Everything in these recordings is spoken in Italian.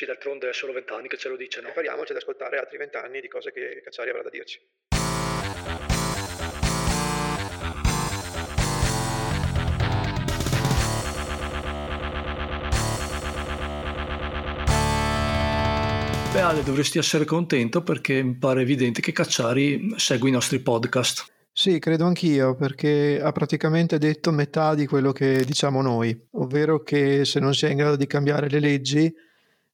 Sì, d'altronde è solo vent'anni che ce lo dice, no? Prepariamoci ad ascoltare altri vent'anni di cose che Cacciari avrà da dirci. Beh Ale, dovresti essere contento perché mi pare evidente che Cacciari segue i nostri podcast. Sì, credo anch'io, perché ha praticamente detto metà di quello che diciamo noi, ovvero che se non si è in grado di cambiare le leggi,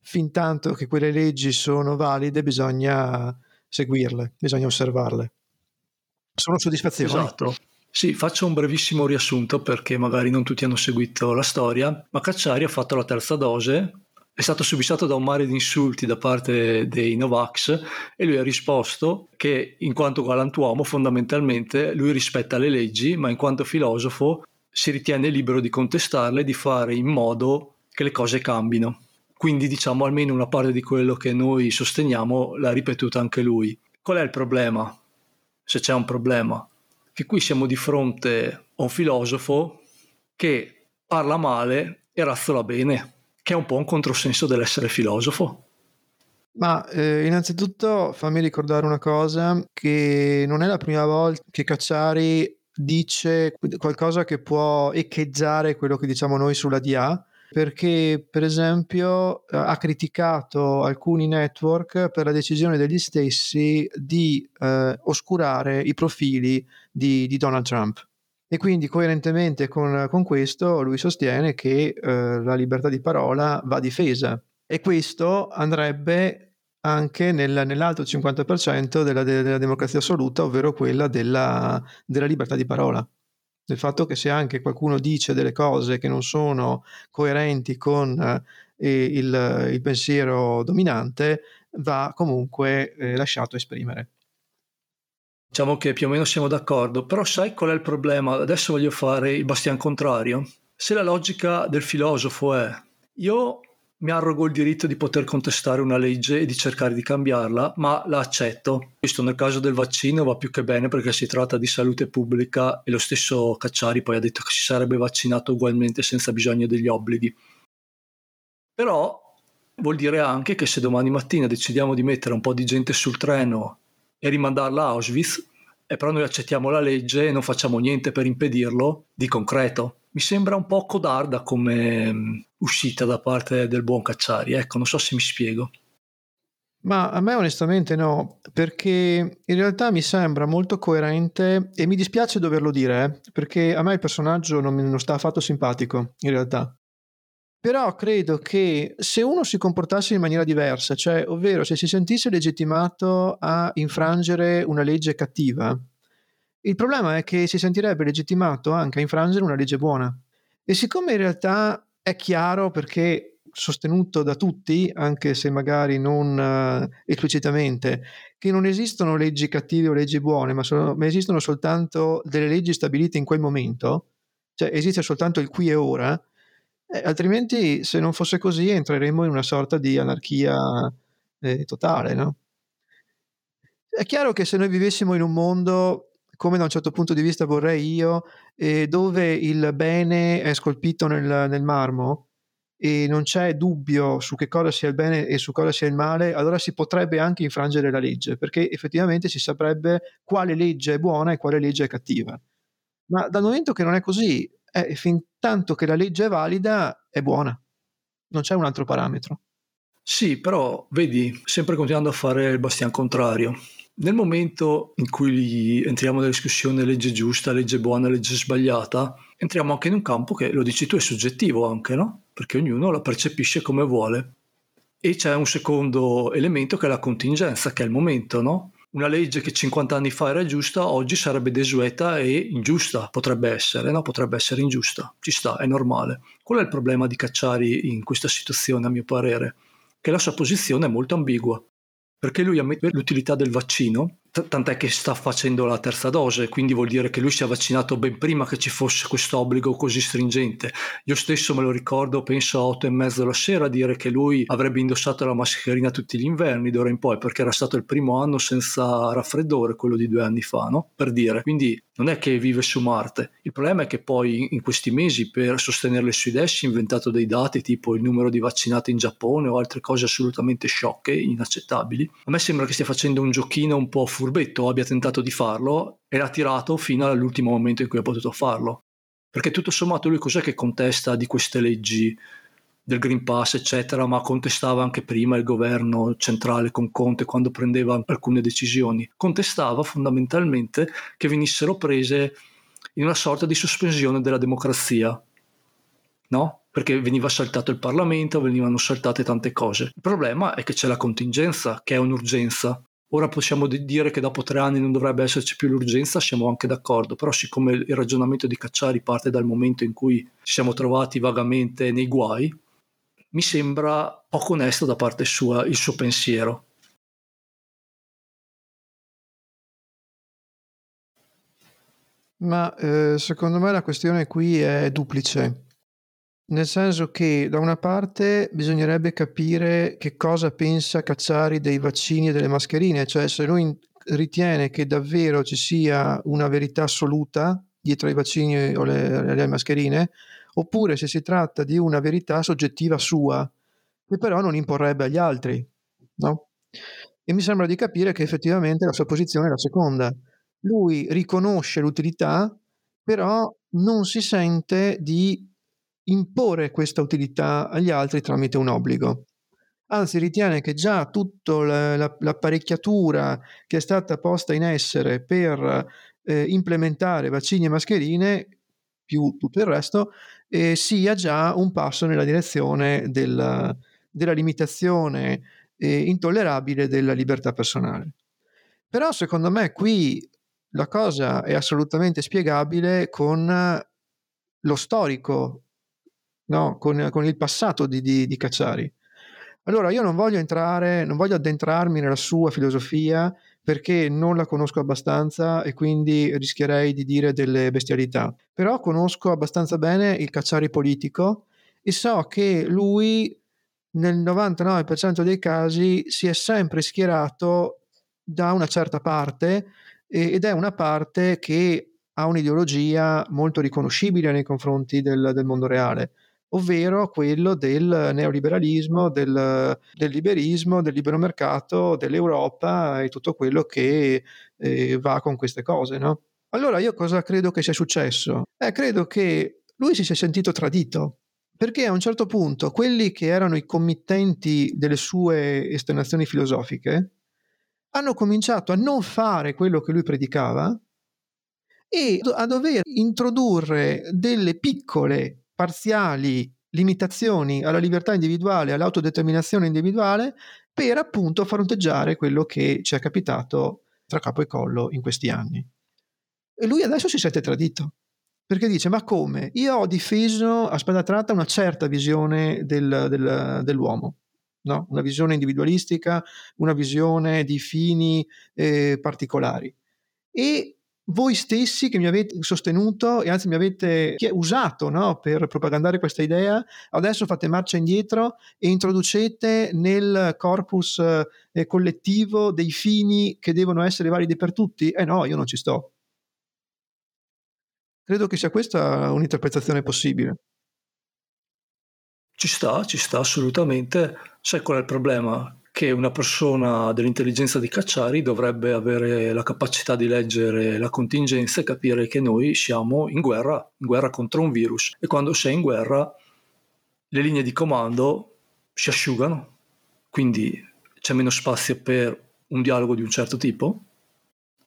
fin tanto che quelle leggi sono valide, bisogna seguirle, bisogna osservarle. Sono soddisfazioni. Esatto. Sì, faccio un brevissimo riassunto perché magari non tutti hanno seguito la storia, ma Cacciari ha fatto la terza dose è stato subissato da un mare di insulti da parte dei Novax e lui ha risposto che in quanto galantuomo fondamentalmente lui rispetta le leggi ma in quanto filosofo si ritiene libero di contestarle e di fare in modo che le cose cambino. Quindi diciamo almeno una parte di quello che noi sosteniamo l'ha ripetuta anche lui. Qual è il problema? Se c'è un problema, che qui siamo di fronte a un filosofo che parla male e razzola bene che è un po' un controsenso dell'essere filosofo. Ma eh, innanzitutto fammi ricordare una cosa, che non è la prima volta che Cacciari dice qualcosa che può echeggiare quello che diciamo noi sulla DA, perché per esempio ha criticato alcuni network per la decisione degli stessi di eh, oscurare i profili di, di Donald Trump. E quindi coerentemente con, con questo lui sostiene che eh, la libertà di parola va difesa e questo andrebbe anche nel, nell'altro 50% della, della, democrazia assoluta, ovvero quella della, della libertà di parola. Del fatto che se anche qualcuno dice delle cose che non sono coerenti con eh, il, il, pensiero dominante, va comunque eh, lasciato esprimere. Diciamo che più o meno siamo d'accordo, però sai qual è il problema? Adesso voglio fare il bastian contrario. Se la logica del filosofo è io mi arrogo il diritto di poter contestare una legge e di cercare di cambiarla, ma la accetto. Questo nel caso del vaccino va più che bene perché si tratta di salute pubblica e lo stesso Cacciari poi ha detto che si sarebbe vaccinato ugualmente senza bisogno degli obblighi. Però vuol dire anche che se domani mattina decidiamo di mettere un po' di gente sul treno e rimandarla a Auschwitz, e però noi accettiamo la legge e non facciamo niente per impedirlo di concreto. Mi sembra un po' codarda come um, uscita da parte del buon Cacciari, ecco, non so se mi spiego. Ma a me onestamente no, perché in realtà mi sembra molto coerente e mi dispiace doverlo dire, eh, perché a me il personaggio non, non sta affatto simpatico, in realtà. Però credo che se uno si comportasse in maniera diversa, cioè ovvero se si sentisse legittimato a infrangere una legge cattiva, il problema è che si sentirebbe legittimato anche a infrangere una legge buona. E siccome in realtà è chiaro perché sostenuto da tutti, anche se magari non uh, esplicitamente, che non esistono leggi cattive o leggi buone, ma, sono, ma esistono soltanto delle leggi stabilite in quel momento, cioè esiste soltanto il qui e ora, eh, altrimenti, se non fosse così, entreremmo in una sorta di anarchia eh, totale, no? È chiaro che se noi vivessimo in un mondo, come da un certo punto di vista vorrei io, eh, dove il bene è scolpito nel, nel marmo e non c'è dubbio su che cosa sia il bene e su cosa sia il male, allora si potrebbe anche infrangere la legge, perché effettivamente si saprebbe quale legge è buona e quale legge è cattiva. Ma dal momento che non è così, eh, fin tanto che la legge è valida, è buona. Non c'è un altro parametro. Sì, però vedi, sempre continuando a fare il bastian contrario. Nel momento in cui entriamo nella discussione legge giusta, legge buona, legge sbagliata, entriamo anche in un campo che, lo dici tu, è soggettivo anche, no? Perché ognuno la percepisce come vuole. E c'è un secondo elemento che è la contingenza, che è il momento, no? una legge che 50 anni fa era giusta, oggi sarebbe desueta e ingiusta, potrebbe essere, no? potrebbe essere ingiusta, ci sta, è normale. Qual è il problema di Cacciari in questa situazione, a mio parere? Che la sua posizione è molto ambigua perché lui ammette l'utilità del vaccino, t- tant'è che sta facendo la terza dose, quindi vuol dire che lui si è vaccinato ben prima che ci fosse questo obbligo così stringente. Io stesso me lo ricordo, penso a otto e mezzo la sera, dire che lui avrebbe indossato la mascherina tutti gli inverni d'ora in poi, perché era stato il primo anno senza raffreddore, quello di due anni fa, no? Per dire. Quindi non è che vive su Marte. Il problema è che poi in questi mesi per sostenere le sue idee si è inventato dei dati tipo il numero di vaccinati in Giappone o altre cose assolutamente sciocche, inaccettabili. A me sembra che stia facendo un giochino un po' furbetto, abbia tentato di farlo e l'ha tirato fino all'ultimo momento in cui ha potuto farlo. Perché tutto sommato lui cos'è che contesta di queste leggi del Green Pass, eccetera, ma contestava anche prima il governo centrale con Conte quando prendeva alcune decisioni. Contestava fondamentalmente che venissero prese in una sorta di sospensione della democrazia, no? Perché veniva saltato il Parlamento, venivano saltate tante cose. Il problema è che c'è la contingenza, che è un'urgenza. Ora possiamo dire che dopo tre anni non dovrebbe esserci più l'urgenza, siamo anche d'accordo, però siccome il ragionamento di Cacciari parte dal momento in cui ci siamo trovati vagamente nei guai, mi sembra poco onesto da parte sua il suo pensiero. Ma eh, secondo me la questione qui è duplice, nel senso che da una parte bisognerebbe capire che cosa pensa Cacciari dei vaccini e delle mascherine, cioè se lui ritiene che davvero ci sia una verità assoluta dietro ai vaccini o le, le mascherine, oppure se si tratta di una verità soggettiva sua, che però non imporrebbe agli altri. No? E mi sembra di capire che effettivamente la sua posizione è la seconda. Lui riconosce l'utilità, però non si sente di imporre questa utilità agli altri tramite un obbligo. Anzi, ritiene che già tutta l'apparecchiatura che è stata posta in essere per eh, implementare vaccini e mascherine, più tutto il resto, eh, sia già un passo nella direzione del, della limitazione eh, intollerabile della libertà personale. Però secondo me qui la cosa è assolutamente spiegabile con lo storico, no? con, con, il passato di, di, di Cacciari. Allora io non voglio entrare, non voglio addentrarmi nella sua filosofia perché non la conosco abbastanza e quindi rischierei di dire delle bestialità. Però conosco abbastanza bene il Cacciari politico e so che lui nel 99% dei casi si è sempre schierato da una certa parte ed è una parte che ha un'ideologia molto riconoscibile nei confronti del, del mondo reale ovvero quello del neoliberalismo, del, del, liberismo, del libero mercato, dell'Europa e tutto quello che eh, va con queste cose. No? Allora io cosa credo che sia successo? Eh, credo che lui si sia sentito tradito, perché a un certo punto quelli che erano i committenti delle sue esternazioni filosofiche hanno cominciato a non fare quello che lui predicava e a dover introdurre delle piccole parziali limitazioni alla libertà individuale, all'autodeterminazione individuale, per appunto fronteggiare quello che ci è capitato tra capo e collo in questi anni. E lui adesso si sente tradito, perché dice, ma come? Io ho difeso a spada tratta una certa visione del, del, dell'uomo, no? una visione individualistica, una visione di fini eh, particolari. E voi stessi che mi avete sostenuto e anzi mi avete usato no, per propagandare questa idea, adesso fate marcia indietro e introducete nel corpus eh, collettivo dei fini che devono essere validi per tutti? Eh no, io non ci sto. Credo che sia questa un'interpretazione possibile. Ci sta, ci sta assolutamente. Sai qual è il problema? Che una persona dell'intelligenza di Cacciari dovrebbe avere la capacità di leggere la contingenza e capire che noi siamo in guerra, in guerra contro un virus e quando sei in guerra le linee di comando si asciugano, quindi c'è meno spazio per un dialogo di un certo tipo,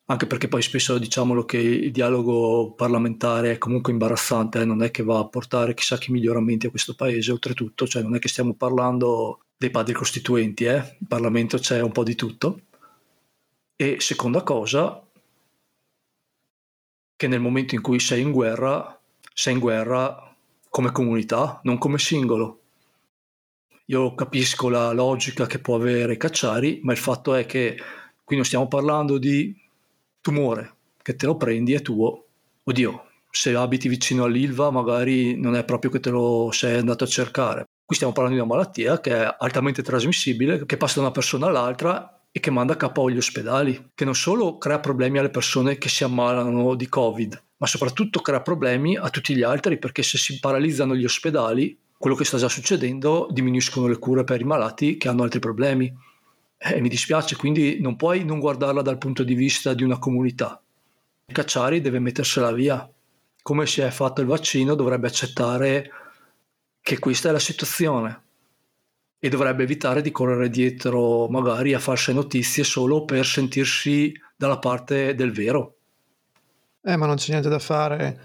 anche perché poi spesso diciamolo che il dialogo parlamentare è comunque imbarazzante, eh? non è che va a portare chissà che miglioramenti a questo paese, oltretutto, cioè non è che stiamo parlando dei padri costituenti, eh? in Parlamento c'è un po' di tutto. E seconda cosa, che nel momento in cui sei in guerra, sei in guerra come comunità, non come singolo. Io capisco la logica che può avere Cacciari, ma il fatto è che qui non stiamo parlando di tumore, che te lo prendi è tuo. Oddio, se abiti vicino all'Ilva magari non è proprio che te lo sei andato a cercare, Qui stiamo parlando di una malattia che è altamente trasmissibile, che passa da una persona all'altra e che manda a capo gli ospedali, che non solo crea problemi alle persone che si ammalano di Covid, ma soprattutto crea problemi a tutti gli altri perché se si paralizzano gli ospedali, quello che sta già succedendo, diminuiscono le cure per i malati che hanno altri problemi. E mi dispiace, quindi non puoi non guardarla dal punto di vista di una comunità. Cacciari deve mettersela via. Come si è fatto il vaccino, dovrebbe accettare che questa è la situazione e dovrebbe evitare di correre dietro magari a false notizie solo per sentirsi dalla parte del vero. Eh, ma non c'è niente da fare.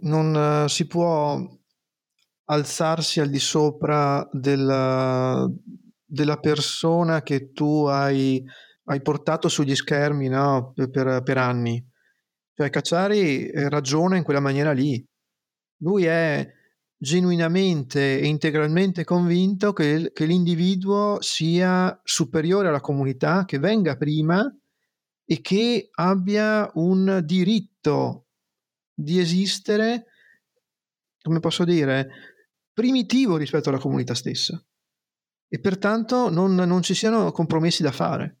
Non uh, si può alzarsi al di sopra della, della persona che tu hai, hai, portato sugli schermi no? per, per, anni. Cioè, Cacciari ragiona in quella maniera lì. Lui è genuinamente e integralmente convinto che, che l'individuo sia superiore alla comunità, che venga prima e che abbia un diritto di esistere, come posso dire, primitivo rispetto alla comunità stessa. E pertanto non, non ci siano compromessi da fare.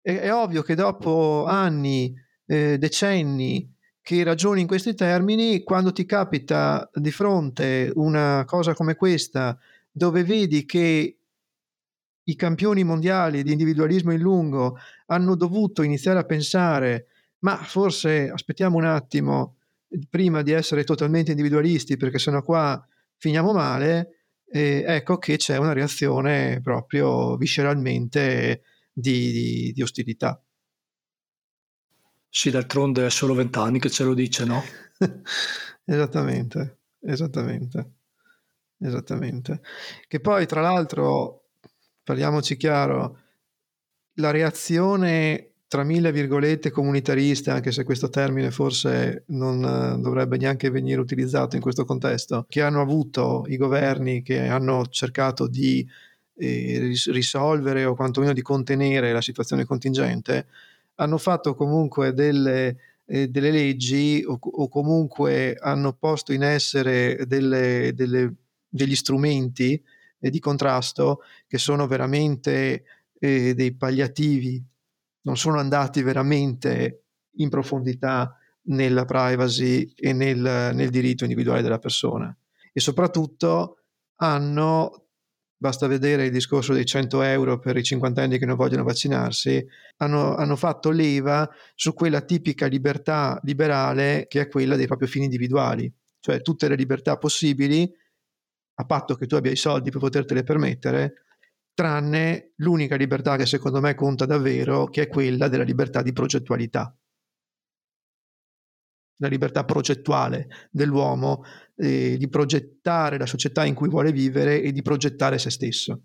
È, è ovvio che dopo anni, eh, decenni che ragioni in questi termini, quando ti capita di fronte una cosa come questa, dove vedi che i campioni mondiali di individualismo in lungo hanno dovuto iniziare a pensare, ma forse aspettiamo un attimo prima di essere totalmente individualisti, perché sennò qua finiamo male, ecco che c'è una reazione proprio visceralmente di, di, di ostilità. Sì, d'altronde è solo vent'anni che ce lo dice, no? esattamente, esattamente, esattamente. Che poi, tra l'altro, parliamoci chiaro, la reazione tra mille virgolette comunitarista, anche se questo termine forse non eh, dovrebbe neanche venire utilizzato in questo contesto, che hanno avuto i governi che hanno cercato di eh, risolvere o quantomeno di contenere la situazione contingente, hanno fatto comunque delle, eh, delle leggi o, o, comunque hanno posto in essere delle, delle, degli strumenti eh, di contrasto che sono veramente eh, dei palliativi, non sono andati veramente in profondità nella privacy e nel, nel diritto individuale della persona. E soprattutto hanno basta vedere il discorso dei 100 euro per i cinquantenni che non vogliono vaccinarsi, hanno, hanno, fatto leva su quella tipica libertà liberale che è quella dei propri fini individuali, cioè tutte le libertà possibili, a patto che tu abbia i soldi per potertele permettere, tranne l'unica libertà che secondo me conta davvero, che è quella della libertà di progettualità la libertà progettuale dell'uomo, eh, di progettare la società in cui vuole vivere e di progettare se stesso.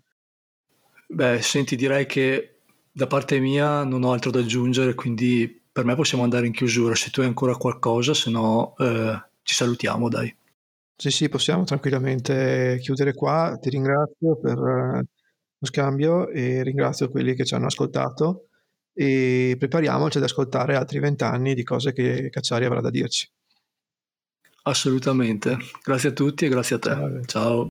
Beh, senti, direi che da parte mia non ho altro da aggiungere, quindi per me possiamo andare in chiusura. Se tu hai ancora qualcosa, se no eh, ci salutiamo, dai. Sì, sì, possiamo tranquillamente chiudere qua. Ti ringrazio per eh, lo scambio e ringrazio quelli che ci hanno ascoltato e prepariamoci ad ascoltare altri vent'anni di cose che Cacciari avrà da dirci. Assolutamente. Grazie a tutti e grazie a te. Ciao. Ciao.